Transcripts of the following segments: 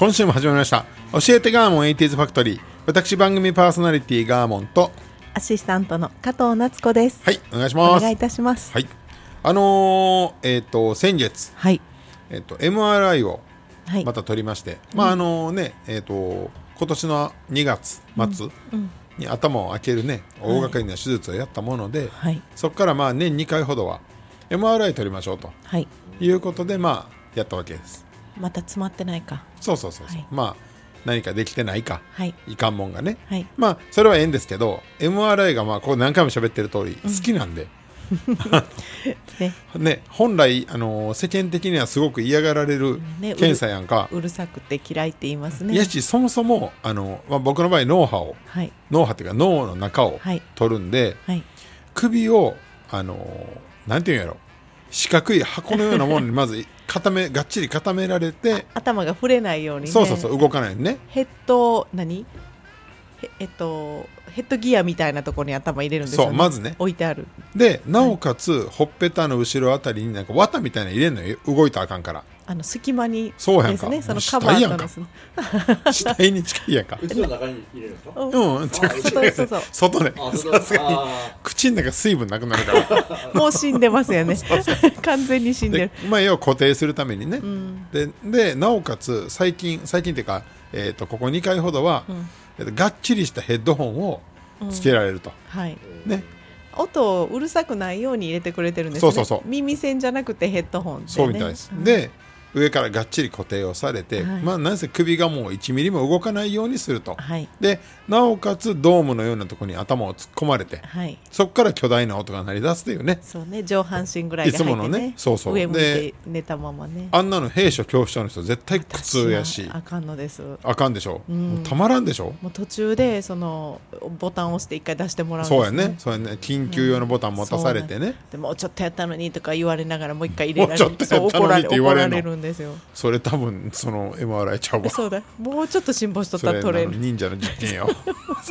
今週も始まりました教えてガーモン 80s ファクトリー私番組パーソナリティガーモンとアシスタントの加藤夏子です。はいお願いしますお願いいたします。はいあのー、えっ、と先月はい。えっ、と MRI をはい。また取りまして、まああのねえっ、と今年の2月末うん。に頭を開けるね大掛かりな手術をやったもので、はい。そこからまあ年2回ほどは MRI 取りましょうとはい。いうことでまあやったわけですまた詰まってないか。そうそうそうそう、はいまあ何かできてないかはい。いかんもんがねはい。まあそれはええんですけど MRI がまあこう何回も喋ってる通り好きなんで、ね。ね本来あの世間的にはすごく嫌がられるね検査やんか、うるさくて嫌いって言いますね。いやしそもそもあの、まあ、僕の場合脳波をはい。脳波っていうか脳の中をはい。取るんで、はい。首をあのなんていうんやろ四角い箱のようなものにまず固めがっちり固められて、頭が触れないようにね。そうそうそう動かないねヘッド、何？へえっと、ヘッドギアみたいなところに頭入れるんですよ、そうまずね。置いてある。でなおかつ、ほっぺたの後ろあたりになんか綿みたいなの入れんのよ。動いたらあかんから。あの隙間にそうやんか。ですね。そのカバーとの死死体に近いやんか。うちの中に入れるん。外ねさすがに。あ口の中水分なくなるから。もう死んでますよね。完全に死んででる。まあ要は固定するためにね、うん。ででなおかつ最近最近っていうか、えー、とここ2回ほどは、うん。がっちりしたヘッドホンをつけられると、はい。ね。音をうるさくないように入れてくれてるんですね。そうそうそう。耳栓じゃなくてヘッドホンで、ね、そうみたいです、ん。で上からがっちり固定をされて、はい。まあなんせ首がもう1ミリも動かないようにすると。はい。でなおかつドームのようなところに頭を突っ込まれてはい。そこから巨大な音が鳴り出すというね。そうね上半身ぐらいが入って、ね、いつものね。そうそう。上向い寝たままね。あんなの兵所恐怖症の人絶対苦痛やし。あかんのです。あかんでしょ、う。ん。もうたまらんでしょもう途中でそのボタンを押して一回出してもらうんです、そうやね。そうやね。緊急用のボタン持たされてね、でもうちょっとやったのにとか言われながらもう一回入れられもうちょっとやったのにって言われんのんですよ。それ多分その MRI ちゃうわ。そうだ。もうちょっと辛抱しとったら取れる忍者の実験よ。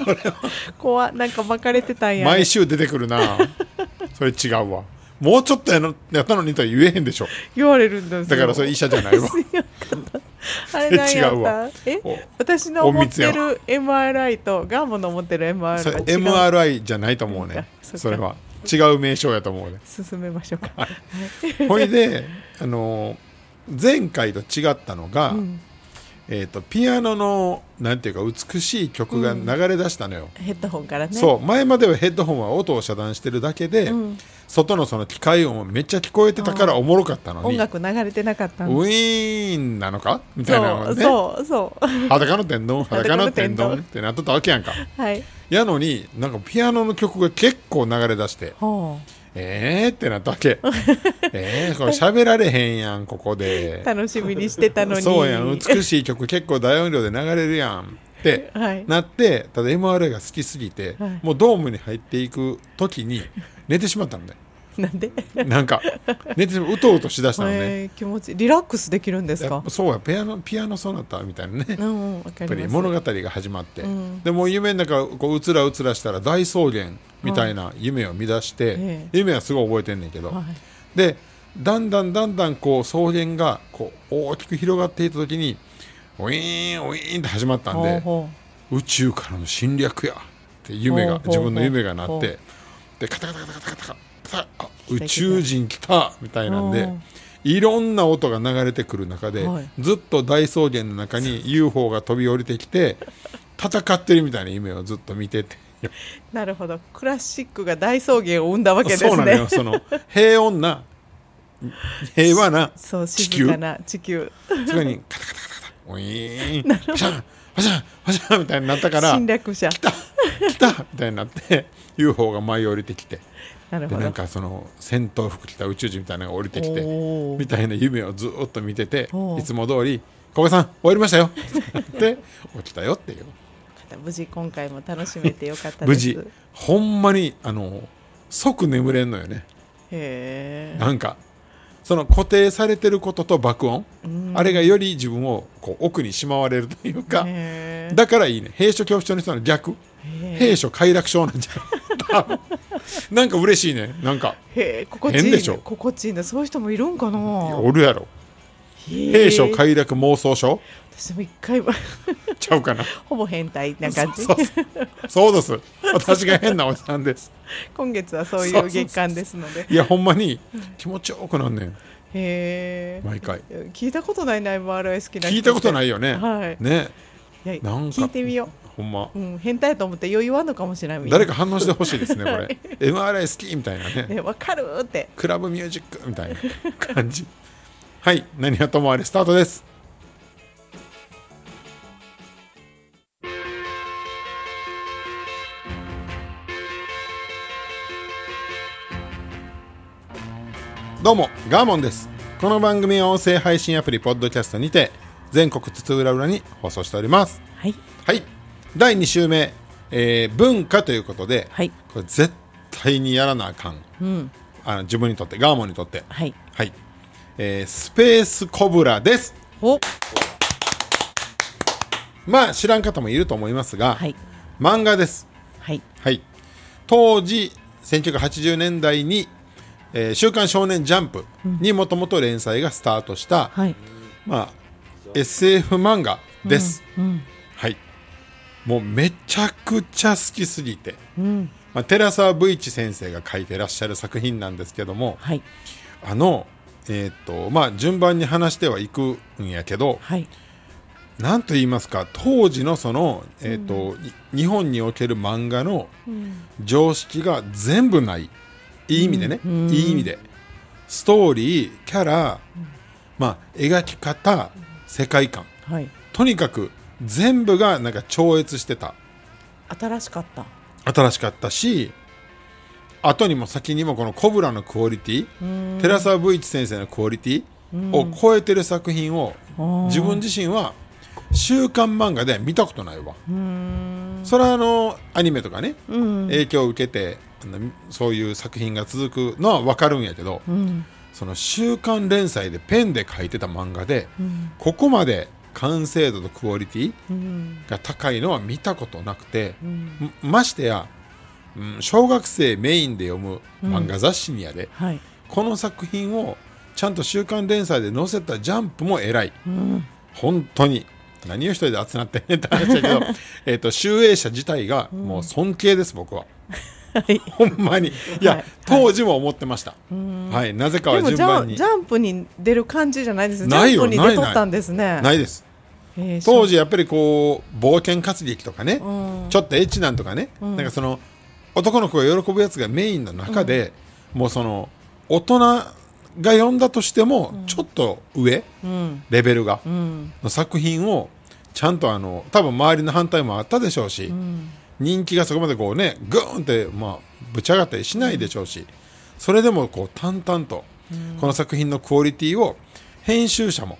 怖なんか巻かれてたんや。毎週出てくるな。それ違うわ。もうちょっとやのやったのにとは言えへんでしょ。言われるんですよだからそれ医者じゃないわ。あれ何や違うわ。った？え？お私の思ってる MRI とガーモの思ってる MRI それは違う。MRI じゃないと思うね。それは。違う名称やと思うね。進めましょうか、ほいであの前回と違ったのが、うん。えー、とピアノのなんていうか美しい曲が流れ出したのよ、ヘッドホンからね。そう。前まではヘッドホンは音を遮断してるだけで、うん。外のその機械音めっちゃ聞こえてたからおもろかったのに。音楽流れてなかったウのィーンなのか？みたいなのがねそう。そう。裸の天丼？裸の天丼？ってなっとったわけやんか。はい。やのになんかピアノの曲が結構流れ出して。ほえーってなったわけ。えーこれ喋られへんやんここで。う楽しみにしてたのに。そうやん。美しい曲結構大音量で流れるやんってはい。なってただ MRI が好きすぎて、はい。もうドームに入っていく時に寝てしまったのねなんで？なんか寝てううとうとしだしたのね、えー気持ちリラックスできるんですか？そうやピアノピアノソナタみたいなね。うんやっぱり物語が始まって、うん。でもう夢の中こううつらうつらしたら大草原みたいな夢を見出して、ええ。夢はすごい覚えてんねんけど、はいでだんだんだんだんこう草原がこう大きく広がっていった時にウィーンウィーンって始まったんで宇宙からの侵略やって夢が自分の夢がなってでカタカタカタカタカタカタあ宇宙人来たみたいなんでうん。いろんな音が流れてくる中で、はい。ずっと大草原の中に UFO が飛び降りてきて戦ってるみたいな夢をずっと見てて。うなるほど。クラシックが大草原を生んだわけですね。そうなのよ。その平穏な平和なそう地球。静かな地球。にカタカタカタカタ ウィーンパシャンパわしゃわしゃみたいになったから侵略者。来たみたいになって UFO が舞い降りてきてでなんかその戦闘服着た宇宙人みたいなのが降りてきてみたいな夢をずっと見てていつも通り「小林さん終わりましたよ」って 起きたよっていう。無事今回も楽しめてよかったです。無事。ほんまにあの即眠れんのよね。へえなんかその固定されてることと爆音うん。あれがより自分をこう奥にしまわれるというかだからいいね。閉所恐怖症の人の逆。閉所快楽症なんじゃ なんか嬉しいね。なんか。へえ心地いい、ね、変でしょ？心地いいね。そういう人もいるんかな？おるやろ。閉閉所快楽妄想症私も一回はちゃうかな？ほぼ変態な感じ。そうそうです。私が変なおじさんです。今月はそういそう月間ですので。いやほんまに気持ちよくなんねん。へえ。毎回。聞いたことないな MRI 好きな人聞いたことないいよね。はい。ね。いやなんか。聞いてみよほんま。う、うん、変態と思って余裕あんのかもしれない誰か反応してほしいですねこれ。MRI 好きみたいなね。ねわかるって。クラブミュージックみたいな感じ。はい何はともあれスタートです。どうもガーモンです。この番組は音声配信アプリポッドキャストにて全国津々浦々に放送しております。はい。はい第2週目、えー文化ということで、はい。これ絶対にやらなあかん。うん。あの自分にとってガーモンにとって。はい。はい、えースペースコブラです。お。まあ知らん方もいると思いますが、はい。漫画です。はい。はい。当時1980年代に「えー週刊少年ジャンプ」にもともと連載がスタートした、はい。まあ、SF 漫画です、うん。はいもうめちゃくちゃ好きすぎて、うん。まあ、寺澤武一先生が書いてらっしゃる作品なんですけどもはい。あのえーっとまあ順番に話してはいくんやけどはい。なんと言いますか当時のその、えーとい日本における漫画の常識が全部ない。いい意味でね、うん。いい意味で。ストーリーキャラ、まあ、描き方世界観。はい。とにかく全部がなんか超越してた。新しかった。新しかったし後にも先にもこのコブラのクオリティ寺澤武一先生のクオリティを超えてる作品を自分自身は週刊漫画で見たことないわ。うん。それはあのアニメとかねうん。影響を受けてそういう作品が続くのは分かるんやけどうん。その週刊連載でペンで書いてた漫画でうん。ここまで完成度とクオリティうん。が高いのは見たことなくてうん。まましてや、うん、小学生メインで読む漫画雑誌にやで、はい。この作品をちゃんと週刊連載で載せたジャンプも偉い。うん。本当に。何を一人で集まってんねんって話だけど えっと集英社自体がもう尊敬です、僕は。は い ほんまに。いや、はい。当時も思ってました、はい。なぜかは順番に。ンジャンプに出る感じじゃないですね。ないよ。ジャンプに出とったんですね。ないです。当時やっぱりこう冒険活劇とかね、うん。ちょっとエッチなんとかね、ん。なんかその男の子が喜ぶやつがメインの中で、もうその大人が読んだとしても、ちょっと上うん。レベルが、うん。の作品をちゃんとあの多分周りの反対もあったでしょうし、うん人気がそこまでこうねグーンってまあぶち上がったりしないでしょうし、それでもこう淡々とこの作品のクオリティを編集者も、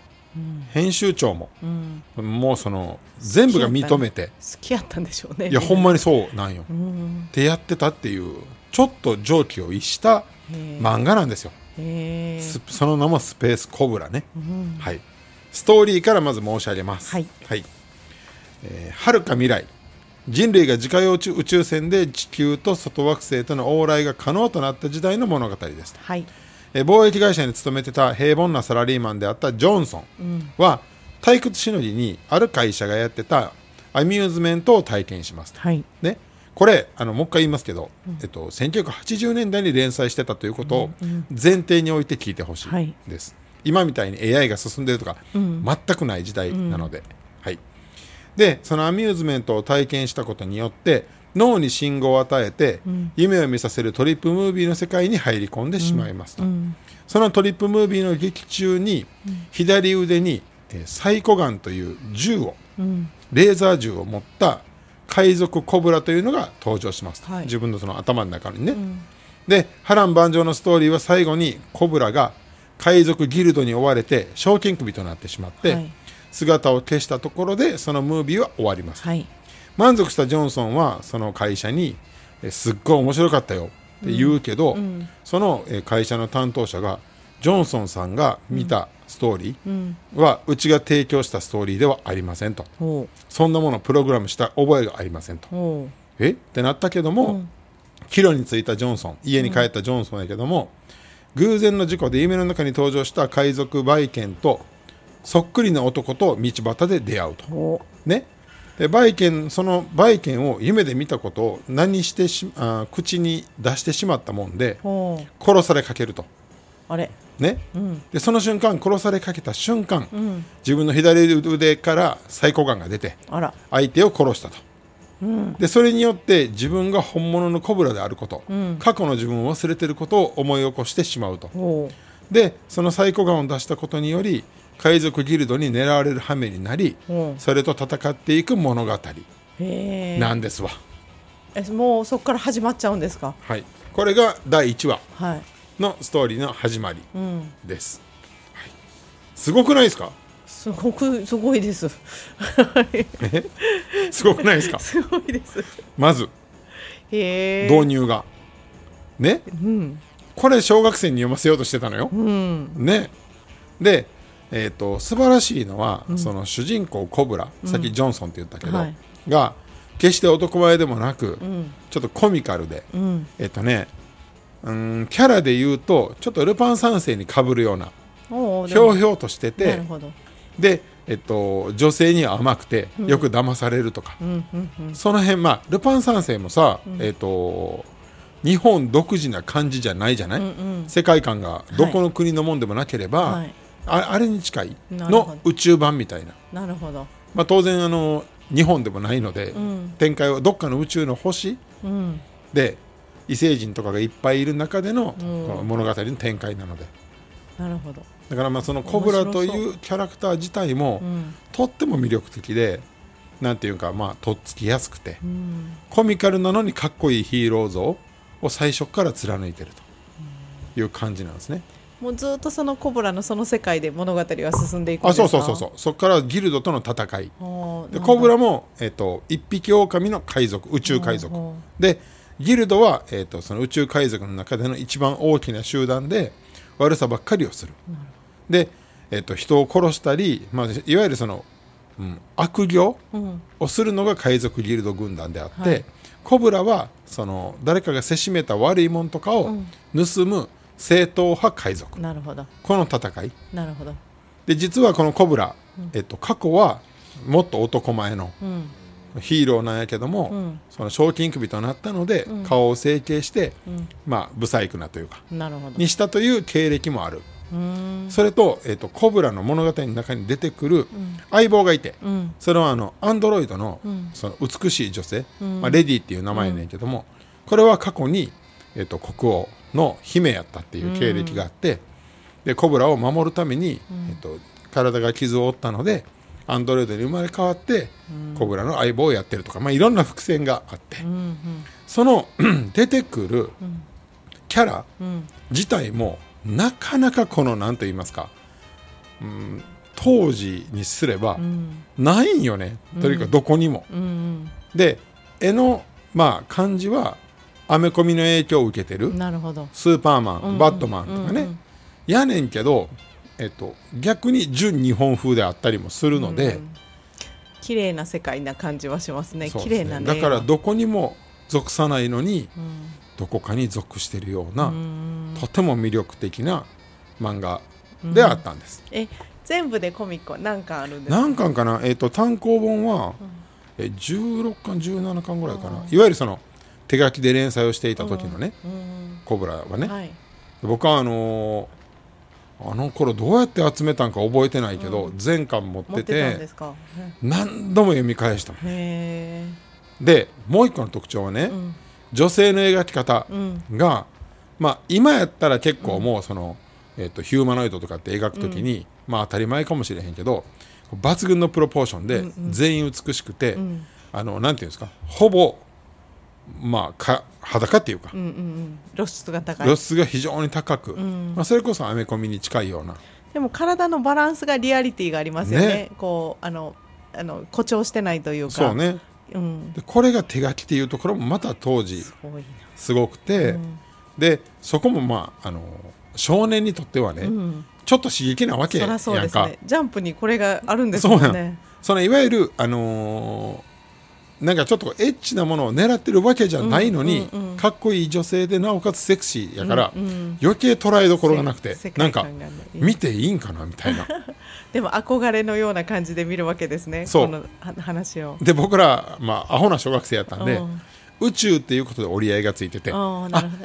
編集長も、うんもうその全部が認めて好きやったんでしょうね。いやほんまにそうなんよ。うんってやってたっていうちょっと常軌を逸した漫画なんですよ。その名もスペースコブラね。うんはい。ストーリーからまず申し上げます。はい。えー遥か未来。人類が自家用宇宙船で地球と外惑星との往来が可能となった時代の物語です。はい。えー貿易会社に勤めてた平凡なサラリーマンであったジョンソンは、退屈しのぎにある会社がやってたアミューズメントを体験します。はい。ね、これあのもう一回言いますけど、えっと、1980年代に連載してたということを前提に置いて聞いてほしいです、今みたいに AI が進んでるとか、全くない時代なので、はい、でそのアミューズメントを体験したことによって脳に信号を与えて、夢を見させるトリップムービーの世界に入り込んでしまいますと、そのトリップムービーの劇中に、左腕に、えーサイコガンという銃をレーザー銃を持った海賊コブラというのが登場します、はい。自分のその頭の中にね、うん。で波乱万丈のストーリーは最後にコブラが海賊ギルドに追われて賞金首となってしまって、はい姿を消したところでそのムービーは終わります、はい。満足したジョンソンはその会社にえすっごい面白かったよって言うけど、うん。そのえ会社の担当者がジョンソンさんが見たストーリうん。ーはうちが提供したストーリーではありませんと。ほそんなものをプログラムした覚えがありませんと。え？ってなったけども、うん。帰路に着いたジョンソン家に帰ったジョンソンやけども、偶然の事故で夢の中に登場した海賊バイケンとそっくりな男と道端で出会うと。ね。でバイケンそのバイケンを夢で見たことを何してしあ口に出してしまったもんで殺されかけると。あれ。ね。うん。でその瞬間殺されかけた瞬間、うん。自分の左腕からサイコガンが出て相手を殺したと。うん。でそれによって自分が本物のコブラであること、うん。過去の自分を忘れてることを思い起こしてしまうと。ほでそのサイコガンを出したことにより海賊ギルドに狙われる羽目になりうほそれと戦っていく物語。なんですわ、えもうそこから始まっちゃうんですか？はい、これが第1話はい。のストーリーの始まりうん。です、はい、すごくないですか？すごくすごいです。すごくないですか？すごいです。まず導入が。ね？うん。これ小学生に読ませようとしてたのよ。うん。ね？でえー、と素晴らしいのは、その主人公コブラ、さっきジョンソンって言ったけど、はい。が決して男前でもなく、うん。ちょっとコミカルでうん。えっ、とねうーんキャラで言うとちょっとルパン三世にかぶるようなひょうひょうとしてなてで、えっと、女性には甘くてよく騙されるとか、うんうんうん。その辺まあルパン三世もさ、えっと日本独自な感じじゃないじゃない、うんうん。世界観がどこの国のもんでもなければ、はいああれに近い？の宇宙版みたいな、なるほど。まあ、当然あの日本でもないので、うん。展開はどっかの宇宙の星うん。で異星人とかがいっぱいいる中での、物語の展開なので。なるほど。だからまあそのコブラというキャラクター自体も、うん。とっても魅力的でなんていうかまあとっつきやすくて。うん。コミカルなのにかっこいいヒーロー像を最初から貫いてるという感じなんですね。もうずっとそのコブラのその世界で物語は進んでいくんあですか？そうそうそうそう。そこからギルドとの戦い。でコブラも、えっと一匹狼の海賊宇宙海賊。でギルドは、えっとその宇宙海賊の中での一番大きな集団で悪さばっかりをする。で、えっと人を殺したり、まあ、いわゆるその、うん、悪行ううん。をするのが海賊ギルド軍団であって、はい。コブラはその誰かがせしめた悪いもんとかをうん。盗む正統派海賊、なるほど。この戦い。なるほど。で実はこのコブラ、えっと、過去はもっと男前のうん。ヒーローなんやけども、うん。その賞金首となったので、うん。顔を整形して、うん。まあブサイクなというかなるほど。にしたという経歴もある。それと,、えっとコブラの物語の中に出てくる相棒がいて、うん。それはあのアンドロイドの,、うん。その美しい女性、うん。まあ、レディっていう名前やねんけども、これは過去に、えっと国王の姫やったっていう経歴があって、でコブラを守るために、えっと体が傷を負ったのでアンドロイドに生まれ変わって、コブラの相棒をやってるとか、まあ、いろんな伏線があって、うんうん。その 出てくるん。キャラうん。自体もなかなかこの何と言いますか、うん、当時にすればうん。ないんよね、というかどこにも。うん。で絵のまあ感じはアメコミの影響を受けてるうんなるほど。スーパーマン、うんバットマンとかね、うんうん。やねんけど、えっと、逆に純日本風であったりもするので、うん。綺麗な世界な感じはしますね。綺麗なね。だからどこにも属さないのにうん。どこかに属してるような、うん。とても魅力的な漫画であったんです。え全部でコミックは何巻あるんですか？何巻かな、えっと単行本は、え16巻17巻ぐらいかな、いわゆるその手書きで連載をしていた時のね、うんコブラはね、はい。僕はあのーあの頃どうやって集めたんか覚えてないけど、全巻持ってて何度も読み返したでもう一個の特徴はね、うん。女性の描き方うん。が、まあ今やったら結構もうその、えっとヒューマノイドとかって描くときに、まあ当たり前かもしれへんけど抜群のプロポーションで全員美しくて、うん。あのなんていうんですか？ほぼまあか裸っていうか、うんうんうん。露出が高い。露出が非常に高く、ん。まあ、それこそアメコミに近いような。でも体のバランスがリアリティがありますよね。ね。こうあのあの誇張してないというか。そうね。うん。でこれが手書きっていうところもまた当時すごいすごくて、うん。でそこもまああの少年にとってはね、な、うん、ちょっと刺激なわけそりゃそうですかね。ジャンプにこれがあるんですそうなんもんねそのいわゆるあのーなんかちょっとエッチなものを狙ってるわけじゃないのに、うんうんうんかっこいい女性でなおかつセクシーやから、うんうん。余計捉えどころがなくてなんか見ていいんかなみたいな。でも憧れのような感じで見るわけですねそう。このは話を。で僕ら、まあ、アホな小学生やったんで、うん宇宙っていうことで折り合いがついてて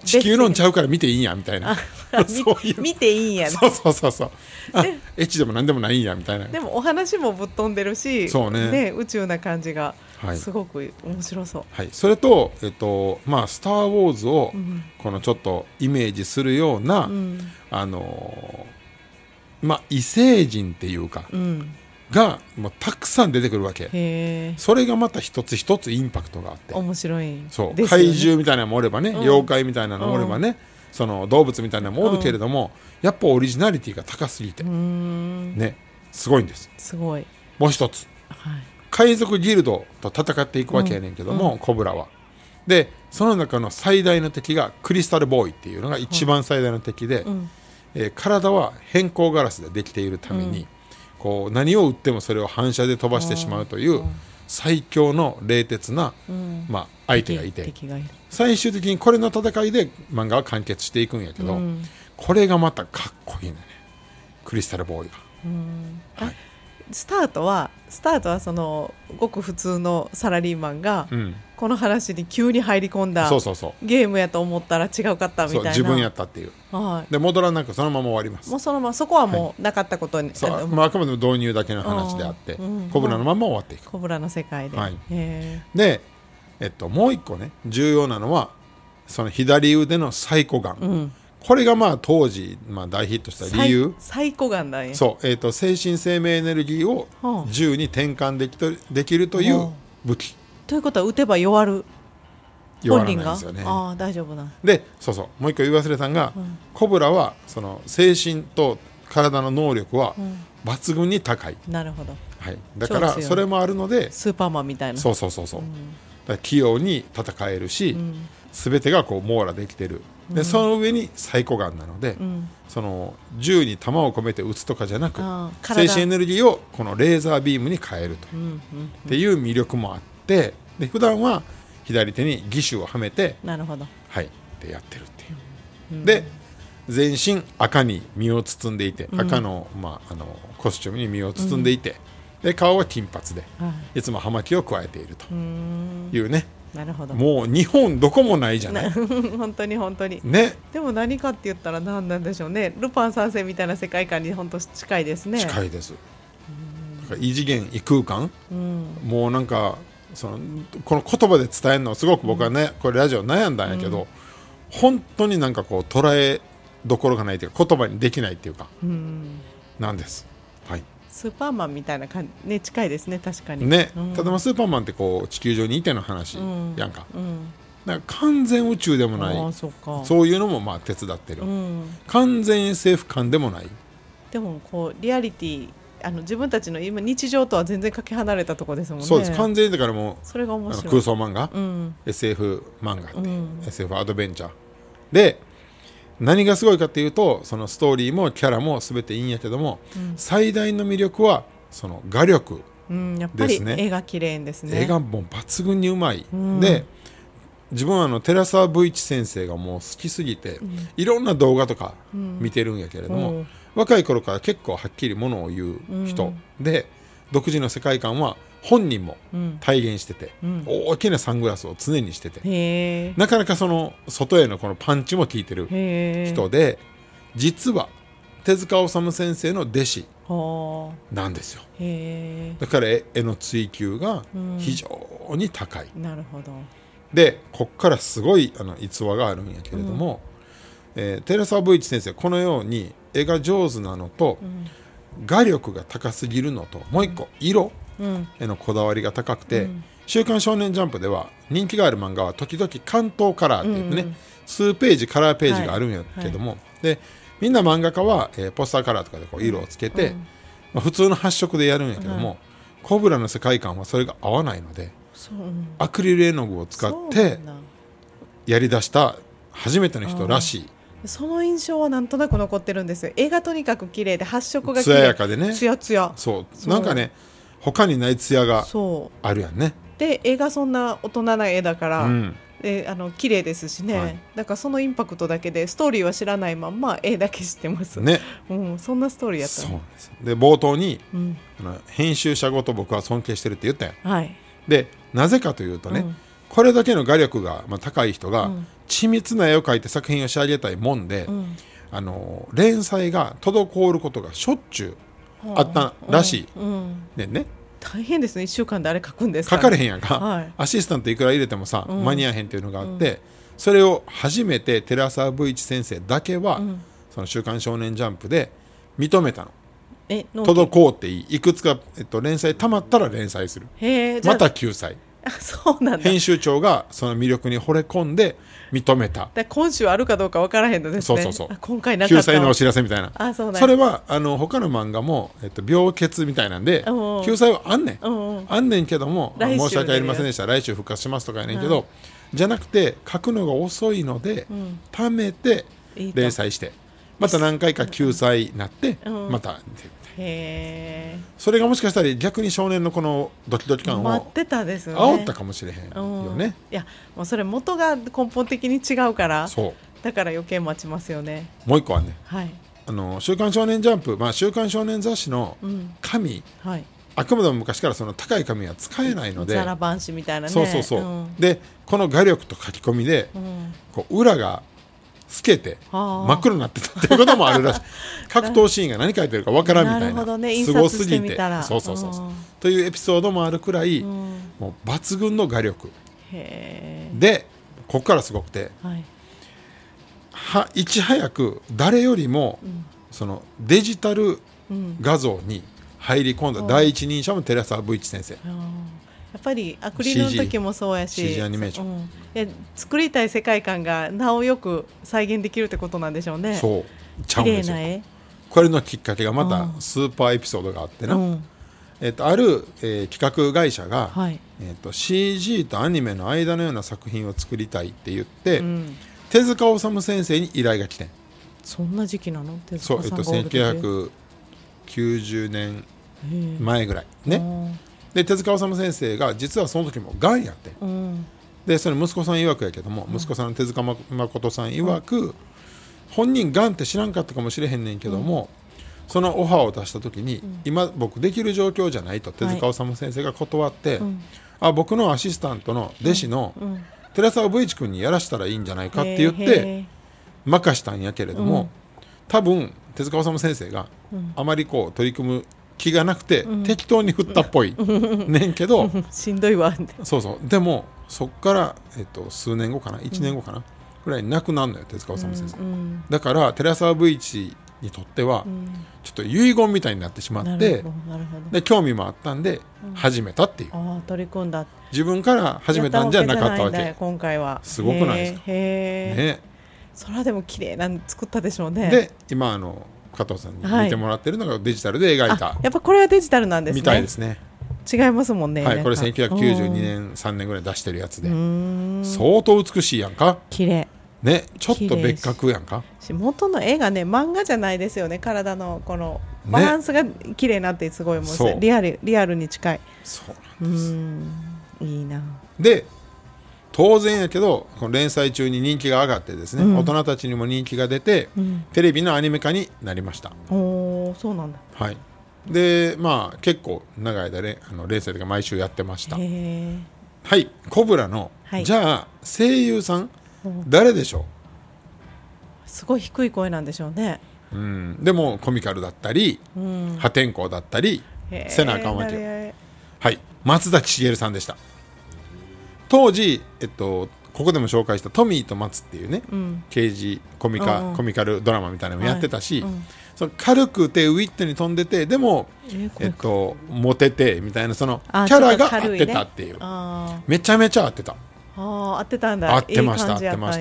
地球のんちゃうから見ていいんやみたいな。そういう。見ていいん。やそうそうそうそう。あエッチでも何でもないんやみたいな。でもお話もぶっ飛んでるしそうね宇宙な感じがはい。すごく面白そう、はい、それと、えっとまあ「スター・ウォーズ」をうん。このちょっとイメージするような、うん。あのーまあ異星人っていうかうん、がもうたくさん出てくるわけ。それがまた一つ一つインパクトがあって。面白いそう、怪獣みたいなのもおればね、ん。妖怪みたいなのもおればね、その動物みたいなのもおるけれども、やっぱオリジナリティが高すぎて、ねすごいんです。すごい。もう一つ。はい。海賊ギルドと戦っていくわけやねんけども、コブラは。でその中の最大の敵がクリスタルボーイっていうのが一番最大の敵で、うん。えー体は変更ガラスでできているために、こう何を撃ってもそれを反射で飛ばしてしまうといううん。最強の冷徹な、うん。まあ、相手がいて。最終的にこれの戦いで漫画は完結していくんやけど、うん。これがまたかっこいいのね。クリスタルボーイが。はいスタートはスタートはそのごく普通のサラリーマンがうん、この話に急に入り込んだそうそうそう。ゲームやと思ったら違うかったみたいな。自分やったっていう。はい。で戻らなくそのまま終わります。もうそのままそこはもうなかったことに、そう。あのまあ、あくまでも導入だけの話であって、うん。コブラのまま終わっていく。コブラの世界で、はい。へで、えっと、もう一個ね重要なのはその左腕のサイコガン、ーうん、これがまあ当時、まあ、大ヒットした理由。サイコガンだねそう、えっと精神生命エネルギーをはあ銃に転換できとできるというはあ武器。ということは撃てば弱る。本人がないんですよね。ああ大丈夫な。でそうそうもう一個言い忘れたんが、うん。コブラはその精神と体の能力はうん。抜群に高い、なるほど。はい、だからそれもあるのでスーパーマンみたいな。そうそうそうそう、ん。だから器用に戦えるし、うん。全てがこう網羅できてるで、その上にサイコガンなので、うん。その銃に弾を込めて撃つとかじゃなく精神エネルギーをこのレーザービームに変えると、うんうんっていう魅力もあってで普段は左手に義手をはめてなるほど。はい。ってやってるっていう、で全身赤に身を包んでいて、赤の,、まあ、あのコスチュームに身を包んでいて、で顔は金髪ではい。つも葉巻を加えているというね、なるほど。もう日本どこもないじゃない？本当に本当に。ね。でも何かって言ったら何なんでしょうね。ルパン三世みたいな世界観に本当近いですね。近いです、異次元異空間？うん。もうなんかそのこの言葉で伝えるのすごく僕はね、これラジオ悩んだんやけど、本当になんかこう捉えどころがないというか言葉にできないっていうか。うん。なんです。はいスーパーマンみたいな感じね近いですね確かに。ね、うん。ただまあスーパーマンってこう地球上にいての話うん。やんか,、うん。か完全宇宙でもない。そういうのもまあ手伝ってる、うん。完全 SF 感でもない。でもこうリアリティあの自分たちの今日常とは全然かけ離れたとこですもんね。そうです。完全にだからもうそれが面白い。空想漫画、うん。SF 漫画。って、うん。SF アドベンチャー。で何がすごいかっていうとそのストーリーもキャラも全ていいんやけども、最大の魅力はその画力、ですね。絵が綺麗ですね。絵がもう抜群にうまい、うん。で自分はあの寺澤武一先生がもう好きすぎて、いろんな動画とか見てるんやけれども、うん。若い頃から結構はっきりものを言う人、で独自の世界観は本人もうん。体現してて、うん。大きなサングラスを常にしてて、なかなかその外へのこのパンチも効いてる人で実は手塚治虫先生の弟子はなんですよ。だから絵絵の追求がうん。非常に高い、えなるほど。でこっからすごいあの逸話があるんやけれども、えー寺澤武一先生このように絵が上手なのと、ん。画力が高すぎるのともう一個色うんへのこだわりが高くて「うん。週刊少年ジャンプ」では人気がある漫画は時々関東カラーって言ってね、うんうん。数ページカラーページがあるんやけども、でみんな漫画家は、えーポスターカラーとかでこう色をつけて、うん。まあ、普通の発色でやるんやけども、コブラの世界観はそれが合わないのでそう。うんアクリル絵の具を使ってやりだした初めての人らしい。その印象はなんとなく残ってるんですよ。絵がとにかく綺麗で発色が綺艶麗やかでね。ツヤツヤそうそう。なんかね他にない艶があるやんね、で絵がそんな大人な絵だから、うん、であの綺麗ですしね、はい。だからそのインパクトだけでストーリーは知らないまんま絵だけ知ってます、ね。うん、そんなストーリーやったそうです。で冒頭にうん、あの編集者ごと僕は尊敬してるって言ったよはい、でなぜかというとね、うん。これだけの画力が、まあ、高い人が、うん。緻密な絵を描いて作品を仕上げたいもんで、うん。あの連載が滞ることがしょっちゅうあったらしい。ねんね大変ですね。1週間であれ書くんですか書かれへんやんか、はい。アシスタントいくら入れてもさ、うん。間に合わへんっていうのがあって、それを初めて寺澤武一先生だけは、うん。その「週刊少年ジャンプ」で認めたの。えの滞っていい。いくつか、えっと、連載たまったら連載する。また救済。あ そうなんだ。編集長がその魅力に惚れ込んで認めた。今週あるかどうかわからへんのですね。そうそうそう。あ今回なかった。救済のお知らせみたいな。あそうなんや。それはあの他の漫画も、えっと、病欠みたいなんでうんうん。救済はあんねん、うんうん。あんねんけどもあ来週申し訳ありませんでした。来週復活しますとかやねんけど、じゃなくて書くのが遅いので、うん。貯めていいと。連載してまた何回か救済になって、うん。またへそれがもしかしたら逆に少年のこのドキドキえ感を待ってたですよね。煽ったかもしれへんうん。よね、いやもうそれ元が根本的に違うからそう。だから余計待ちますよね。もう一個はねはい。あの「週刊少年ジャンプ」まあ「週刊少年雑誌」のうん。紙はい。あくまでも昔からその高い紙は使えないので、ザラ版紙みたいなね。そうそうそう、ん。でこの画力と書き込みでうん。こう裏が透けてはあ。真っ黒になってたっていうこともあるらしい。格闘シーンが何書いてるかわからんみたいな。ね。印す刷ごすぎて。そうそうそうそう。うん。というエピソードもあるくらい、うん。もう抜群の画力。へでここからすごくてえはい。はいち早く誰よりも、ん。そのデジタルうん。画像に入り込んだ第一人者も寺澤武一先生。あーやっぱりアクリルの時もそうやし。CG アニメーション。うん。で作りたい世界観がなおよく再現できるってことなんでしょうね。そう。ちゃうんですよ。これのきっかけがまうん。たスーパーエピソードがあってな、うん。えっとある、えー企画会社が、はい。えっと CG とアニメの間のような作品を作りたいって言って、うん。手塚治虫先生に依頼が来てん。そんな時期なの？手そう、えっと、塚さんがおる時1990年へえ。前ぐらいねで手塚治虫先生が実はその時もがんやってんうんうん。でそれ息子さん曰くやけども、息子さんの手塚ま誠さん曰く、本人がんって知らんかったかもしれへんねんけども、そのオファーを出した時に、今僕できる状況じゃないと手塚治虫先生が断って、ん。あ僕のアシスタントの弟子のうん。寺澤武一君にやらしたらいいんじゃないかって言っへてえ任したんやけれども、うん。多分手塚治虫先生がうん。あまりこう取り組む気がなくて、適当に振ったっぽい。ねんけど、しんどいわ。そうそう。でもそっから、えっと、数年後かな？1年後かな、ぐらいに亡くなるのよ手塚治虫先生、うんだから寺澤武一にとっては、うん。ちょっと遺言みたいになってしまなってで興味もあったんで始めたっていう、ああ取り組んだ。自分から始めたんじゃなかったわけ。今回は。すごくないですか？へえね、それはでも綺麗なの作ったでしょうね。で今あの加藤さんにはい。見てもらってるのがデジタルで描いたあやっぱこれはデジタルなんですね。みたいですね。違いますもんねはいこれなんか1992年3年ぐらい出してるやつで。相当美しいやんか。綺麗。ねちょっと別格やんか。し元の絵がね漫画じゃないですよね。体のこのバランスが綺麗なってすごいもうそう。リアルリアルに近い。そううーん。いいな。で当然やけどこの連載中に人気が上がってですね、うん。大人たちにも人気が出て、うん。テレビのアニメ化になりました。おおそうなんだ。はい。でまあ結構長い間ねあの連載とか毎週やってました。はい。コブラの、はい。じゃあ声優さんうん誰でしょすごい低い声なんでしょうね。う、うん、でもコミカルだったりうん。破天荒だったりせなあかんわけはい。松崎しげるさんでした当時、えっと、ここでも紹介したトミーと松っていうねうん。刑事コミカ、うんうん。コミカルドラマみたいなのもやってたし、はいうん。その軽くてウィットに飛んでてでも、えっと、モテてみたいなそのキあャラが合ってたっていう、あめちゃめちゃ合ってた。ーあー合ってたんだ。合ってました合ってまへ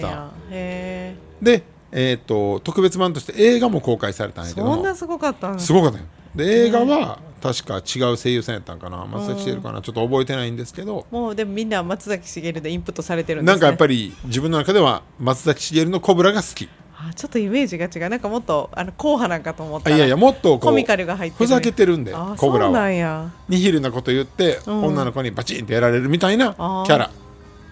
えで、えっと特別版として映画も公開されたんやけども。そんなすごかったんすごかったよ。で映画は確か違う声優さんやったんかな。松崎しげるかな。ちょっと覚えてないんですけど。もうでもみんな松崎しげるでインプットされてるんでなんすねかやっぱり自分の中では松崎しげるのコブラが好き。あちょっとイメージが違う。なんかもっとあの硬派なんかと思ったいやいやもっとこコミカうルが入ってる。ふざけてるんであコブラはそうなんや。ニヒルなこと言って、うん。女の子にバチンってやられるみたいなキャラ。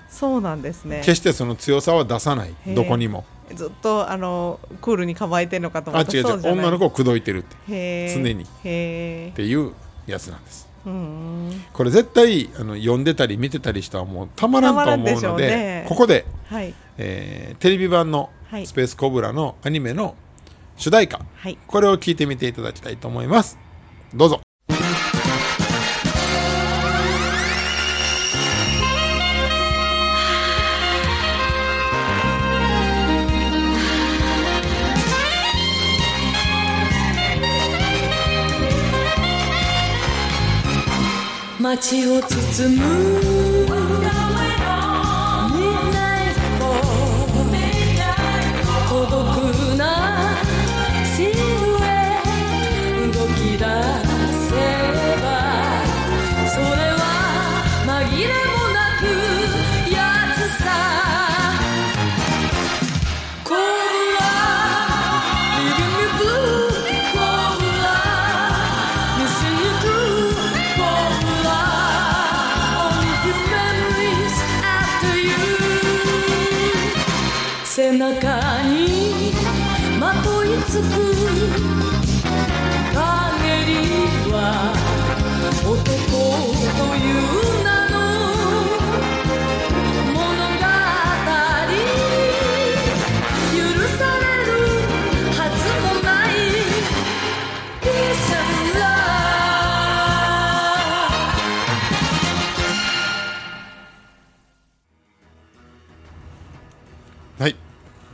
そうなんですね。決してその強さは出さない。どこにもずっとあのクールに構えてるのかと思った。あ違う違う。女の子を口説いてるって。常に。へっていうやつなんです。えうん。これ絶対あの読んでたり見てたりしたらもうたまらんと思うのでうね。ここで、はい。えーテレビ版のはい。スペースコブラのアニメの主題歌、はい。これを聞いてみていただきたいと思います。どうぞ街を包む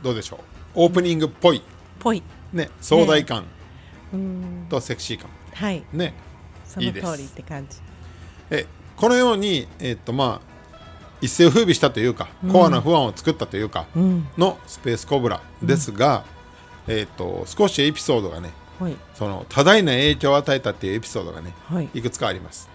どうでしょう？オープニングっぽい。ぽい。ね壮大感。うん。とセクシー感。はい。ね。そのいいです。通りって感じ。えこのようにえっとまあ一世を風靡したというか、コアな不安を作ったというかうん。のスペースコブラですが、えっと少しエピソードがねはい。その多大な影響を与えたっていうエピソードがねはい。いくつかあります。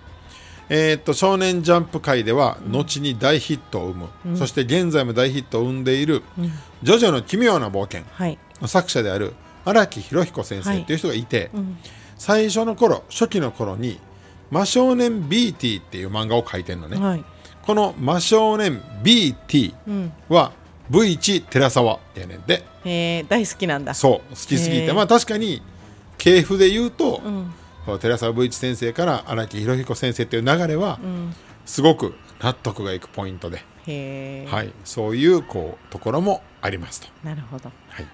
えー、と少年ジャンプ界では後に大ヒットを生む、そして現在も大ヒットを生んでいる「ジョジョの奇妙な冒険はい」の作者である荒木博彦先生っていう人がいて、うん。最初の頃初期の頃に「魔少年 BT」っていう漫画を描いてるのね、はい。この「魔少年 BT うん」は V1 寺沢やねんでへえ大好きなんだ。そう好きすぎて。まあ確かに系譜で言うと、うん寺沢武一先生から荒木博彦先生っていう流れはうん。すごく納得がいくポイントで、はい、そういうこうところもありますと、なるほど。はい、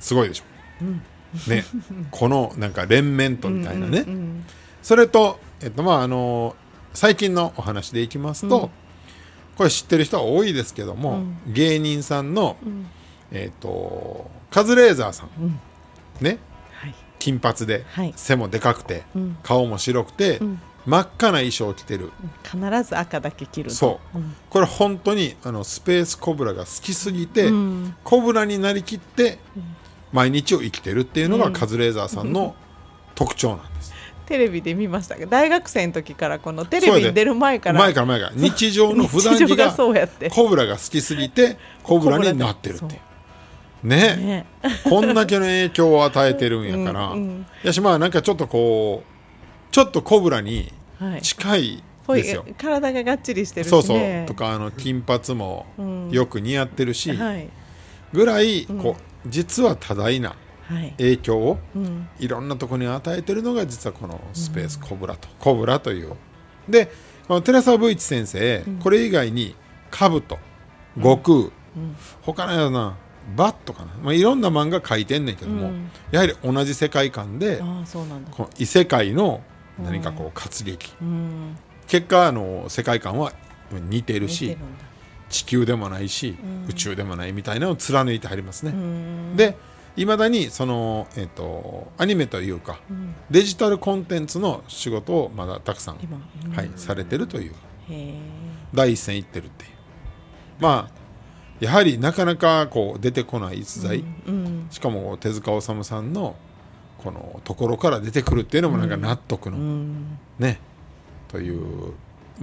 すごいでしょ、ね、このなんか連綿とみたいなね、うんうんそれと、えっとまああの最近のお話でいきますと、うん。これ知ってる人は多いですけども、芸人さんの、ん。えっとカズレーザーさん、うん。ね。はい金髪で、はい。背もでかくて、うん。顔も白くて、ん。真っ赤な衣装を着てる、必ず赤だけ着ると。そう、ん。これ本当にあのスペースコブラが好きすぎて、うん。コブラになりきって毎日を生きてるっていうのがカズレーザーさんの特徴なんです。テレビで見ましたけど大学生の時からこのテレビに出る前から前から前から。日常の普段着が コブラが好きすぎてコブラになってるっていうね。ね。こんだけの影響を与えてるんやから、うんうん。やしまあなんかちょっとこうちょっとコブラにはい。近いですよ、体ががっちりしてるしね。そうそう。とかあの金髪もうん。よく似合ってるし、はい。ぐらいこう実は多大なはい。影響をうん。いろんなところに与えてるのが実はこのスペースコブラと、コブラという。でこの寺澤武一先生、これ以外にカブト悟空、他のやつなバットかな、まあ、いろんな漫画描いてんねんけども、うん。やはり同じ世界観でこの異世界の何かこう活劇、うん。結果あの世界観は似てるし地球でもないし、うん。宇宙でもないみたいなのを貫いてはりますね、うん。でいまだにその、えっとアニメというかうん。デジタルコンテンツの仕事をまだたくさん、今うん。はい、されてるという。へ第一線行ってるっていう。まあやはりなかなかこう出てこない逸え材、うんしかも手塚治虫さんのこのところから出てくるっていうのもなんか納得の、うん。ね。という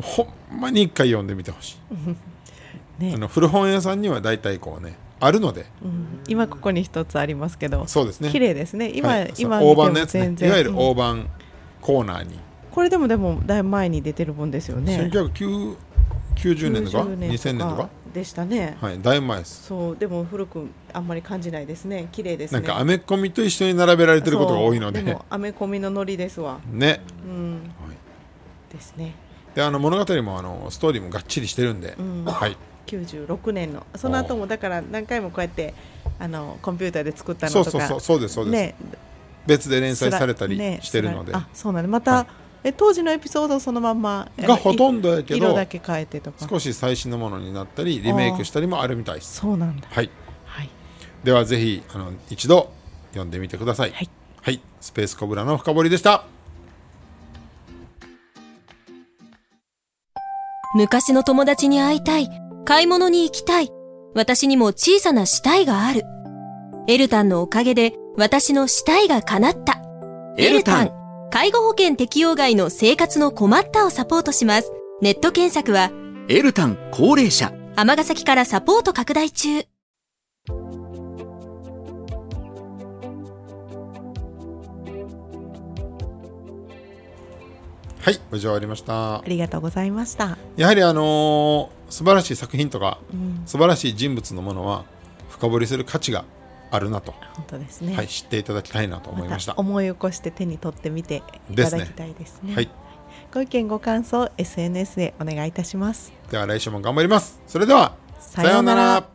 ほんまに一回読んでみてほしい、ね。あの古本屋さんには大体こうねあるので。うん。今ここに一つありますけどそうですね。綺麗ですね。今、はい。今大のやつね。いわゆるうん。大判コーナーに、これでもでもだいぶ前に出てる分ですよね。1990年とか？90 2000年とかでしたね。はいだいぶ前です。そうでも古くあんまり感じないですね。綺麗ですね。なんかアメコミと一緒に並べられてることが多いので。そうもアメコミのノリですわ。ね。うん。はい。ですね。であの物語もあのストーリーもがっちりしてるんで、うん。はい。96年の。その後もだから何回もこうやってあのコンピューターで作ったのとか。そうそうそうそうですそうです、ね。別で連載されたりねしてるので、あそうなんでまた、はいえ当時のエピソードをそのまんまがほとんんどやけど色だけ変えてとか。少し最新のものになったりリメイクしたりもあるみたい。ですそうなんだ。はい。はい。ではぜひあの一度読んでみてください。はい、はい、スペースコブラの深掘りでした。昔の友達に会いたい。買い物に行きたい。私にも小さな死体がある。エルタンのおかげで私の死体が叶った。エルタン介護保険適用外の生活の困ったをサポートします。ネット検索は、エルタン高齢者尼崎からサポート拡大中。はい無事終わりましたありがとうございました、やはりあのー素晴らしい作品とかうん、素晴らしい人物のものは深掘りする価値があるなと、本当ですね、はい、知っていただきたいなと思いました。た思い起こして手に取ってみていただきたいですね。はい、ご意見ご感想 SNS でお願いいたします。では来週も頑張ります。それではさようなら